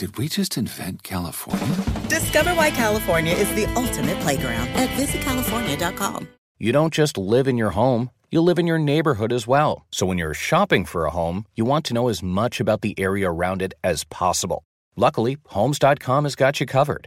Did we just invent California? Discover why California is the ultimate playground at visitcalifornia.com. You don't just live in your home, you live in your neighborhood as well. So when you're shopping for a home, you want to know as much about the area around it as possible. Luckily, Homes.com has got you covered.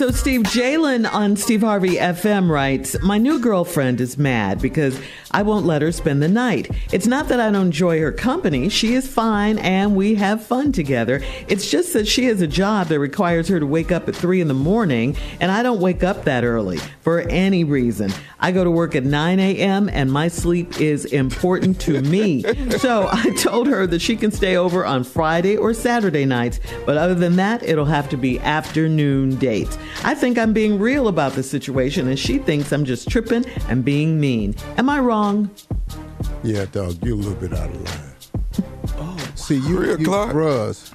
So, Steve Jalen on Steve Harvey FM writes My new girlfriend is mad because I won't let her spend the night. It's not that I don't enjoy her company, she is fine and we have fun together. It's just that she has a job that requires her to wake up at 3 in the morning, and I don't wake up that early for any reason. I go to work at 9 a.m., and my sleep is important to me. so, I told her that she can stay over on Friday or Saturday nights, but other than that, it'll have to be afternoon dates. I think I'm being real about the situation, and she thinks I'm just tripping and being mean. Am I wrong? Yeah, dog, you're a little bit out of line. Oh, see, you, Three you o'clock? bruhs,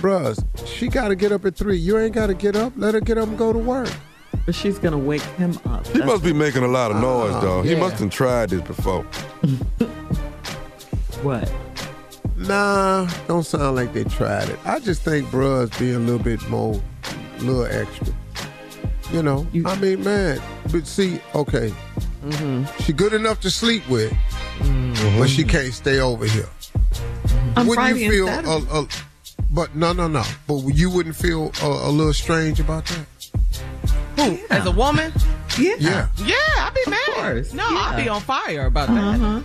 bruhs, she got to get up at three. You ain't got to get up. Let her get up and go to work. But she's gonna wake him up. He must be making a lot of noise, Uh, dog. He must have tried this before. What? Nah, don't sound like they tried it. I just think bruhs being a little bit more, a little extra. You know, You- I mean, man. But see, okay, Mm-hmm. she good enough to sleep with, but she can't stay over here. On wouldn't Friday you feel? A, a, but no, no, no. But you wouldn't feel a, a little strange about that? Who? As a woman? yeah. Yeah. Yeah, I'd be mad. course, No, yeah. I'd be on fire about that. Uh-huh.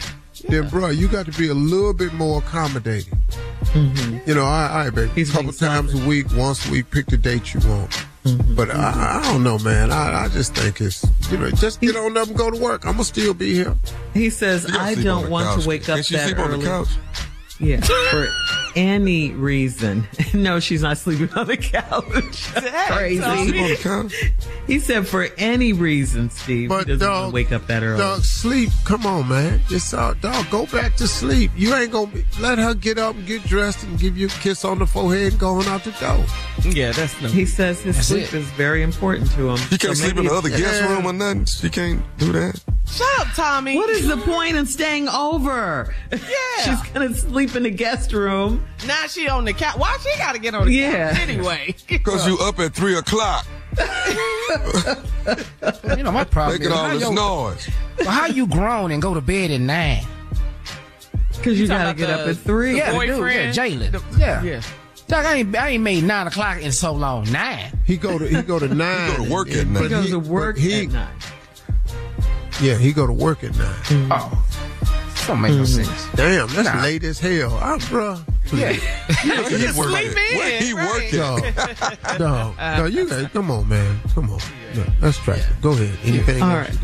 Then, bro, you got to be a little bit more accommodating. Mm-hmm. You know, I, I bet a couple being times a week, once a week, pick the date you want. Mm-hmm. But I, I don't know, man. I, I just think it's you know, just get on up and go to work. I'm gonna still be here. He says, I don't want couch. to wake up Can she that sleep early. on the couch? Yeah, for any reason. no, she's not sleeping on the couch. That's Sleep on the crazy. He said for any reason, Steve. But he doesn't dog, wake up that early. Dog, sleep. Come on, man. Just uh, dog, go back to sleep. You ain't gonna be, let her get up and get dressed and give you a kiss on the forehead and going out the door. Yeah, that's no. He says his That's sleep it. is very important to him. She can't So sleep in the other guest Yeah. room or nothing. She can't do that. Shut up, Tommy. What is the point in staying over? Yeah. She's gonna sleep in the guest room. Now she on the couch. Why she got to get on the Yeah. couch anyway? Because you up at 3 o'clock You know, my problem making is all this noise. well, how you grown and go to bed at nine? Because you, talking gotta about get up at three. Yeah, the dude, yeah, boyfriend? Jalen. Yeah. yeah. Doc, I ain't, I ain't made nine o'clock in so long. Nine. He go to he go to nine. he go to work at and- nine. He goes to work he- at nine. Yeah, he go to work at nine. Oh. Don't make no mm. sense. Damn, that's Nah. late as hell. I'm bruh. Yeah. He Sleep working. in, Where he right. working? no, dog, no, you guys, come on, man, come on. No, let's try. Go ahead. Anything All right.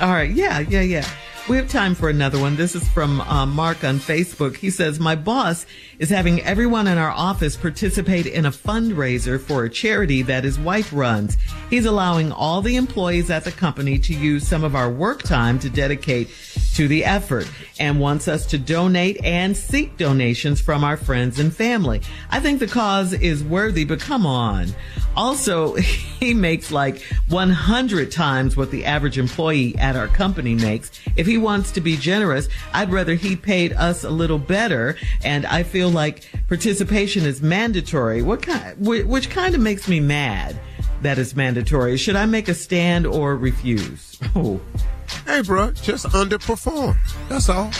All right. Yeah, yeah, yeah. We have time for another one. This is from uh, Mark on Facebook. He says, My boss is having everyone in our office participate in a fundraiser for a charity that his wife runs. He's allowing all the employees at the company to use some of our work time to dedicate to the effort and wants us to donate and seek donations from our friends and family. I think the cause is worthy, but come on. Also, he makes like 100 times what the average employee at our company makes. If he wants to be generous, I'd rather he paid us a little better. And I feel like participation is mandatory. What kind, which kind of makes me mad that it's mandatory. Should I make a stand or refuse? Oh. Hey, bro, just underperform. That's all.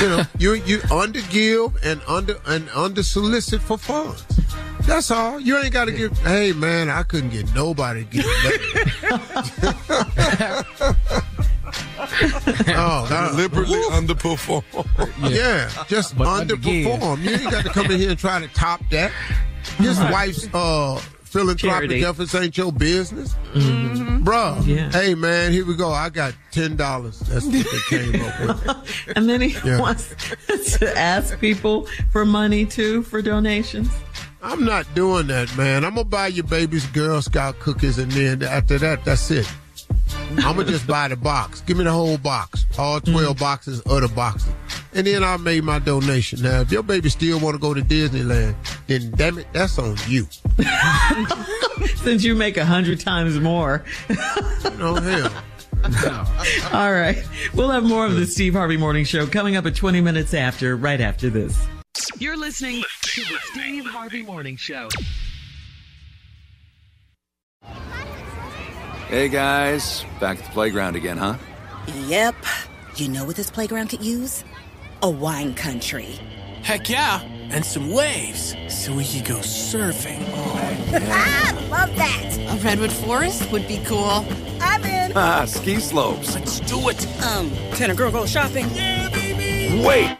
You know, you you undergive and under and under solicit for funds. That's all. You ain't got to give. Hey, man, I couldn't get nobody to give oh, God. Deliberately underperform. Yeah, just But underperform. You ain't got to come in here and try to top that. His wife's uh, philanthropic Charity. efforts ain't your business. Mm-hmm. Bruh, Yeah. hey, man, here we go. I got $10. That's what they came up with. And then he Yeah. wants to ask people for money too for donations. I'm not doing that, man. I'm gonna buy your baby's Girl Scout cookies, and then after that, that's it. I'm gonna just buy the box. Give me the whole box, all 12 mm. boxes, other boxes, and then I made my donation. Now, if your baby still want to go to Disneyland, then damn it, that's on you. Since you make a hundred times more. No hell. All right. We'll have more of the Steve Harvey Morning Show coming up at 20 minutes after, right after this. You're listening to the Steve Harvey Morning Show. Hey guys, back at the playground again, huh? Yep. You know what this playground could use? A wine country. Heck yeah, and some waves so we could go surfing. Oh. Ah, love that. A redwood forest would be cool. I'm in. Ah, ski slopes. Let's do it. Um, can a girl go shopping? Wait!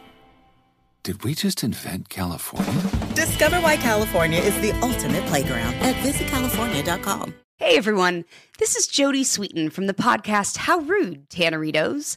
Did we just invent California? Discover why California is the ultimate playground at visitcalifornia.com. Hey everyone, this is Jodie Sweetin from the podcast How Rude, Tanneritos.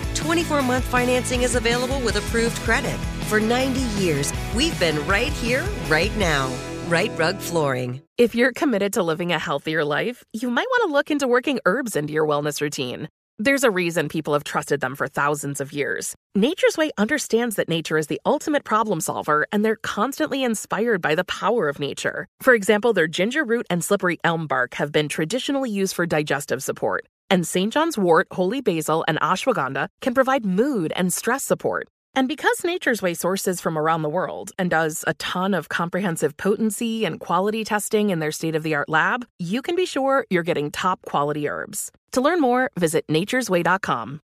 24 month financing is available with approved credit. For 90 years, we've been right here, right now. Rite Rug Flooring. If you're committed to living a healthier life, you might want to look into working herbs into your wellness routine. There's a reason people have trusted them for thousands of years. Nature's Way understands that nature is the ultimate problem solver, and they're constantly inspired by the power of nature. For example, their ginger root and slippery elm bark have been traditionally used for digestive support, and St. John's wort, holy basil, and ashwagandha can provide mood and stress support. And because Nature's Way sources from around the world and does a ton of comprehensive potency and quality testing in their state of the art lab, you can be sure you're getting top quality herbs. To learn more, visit naturesway.com.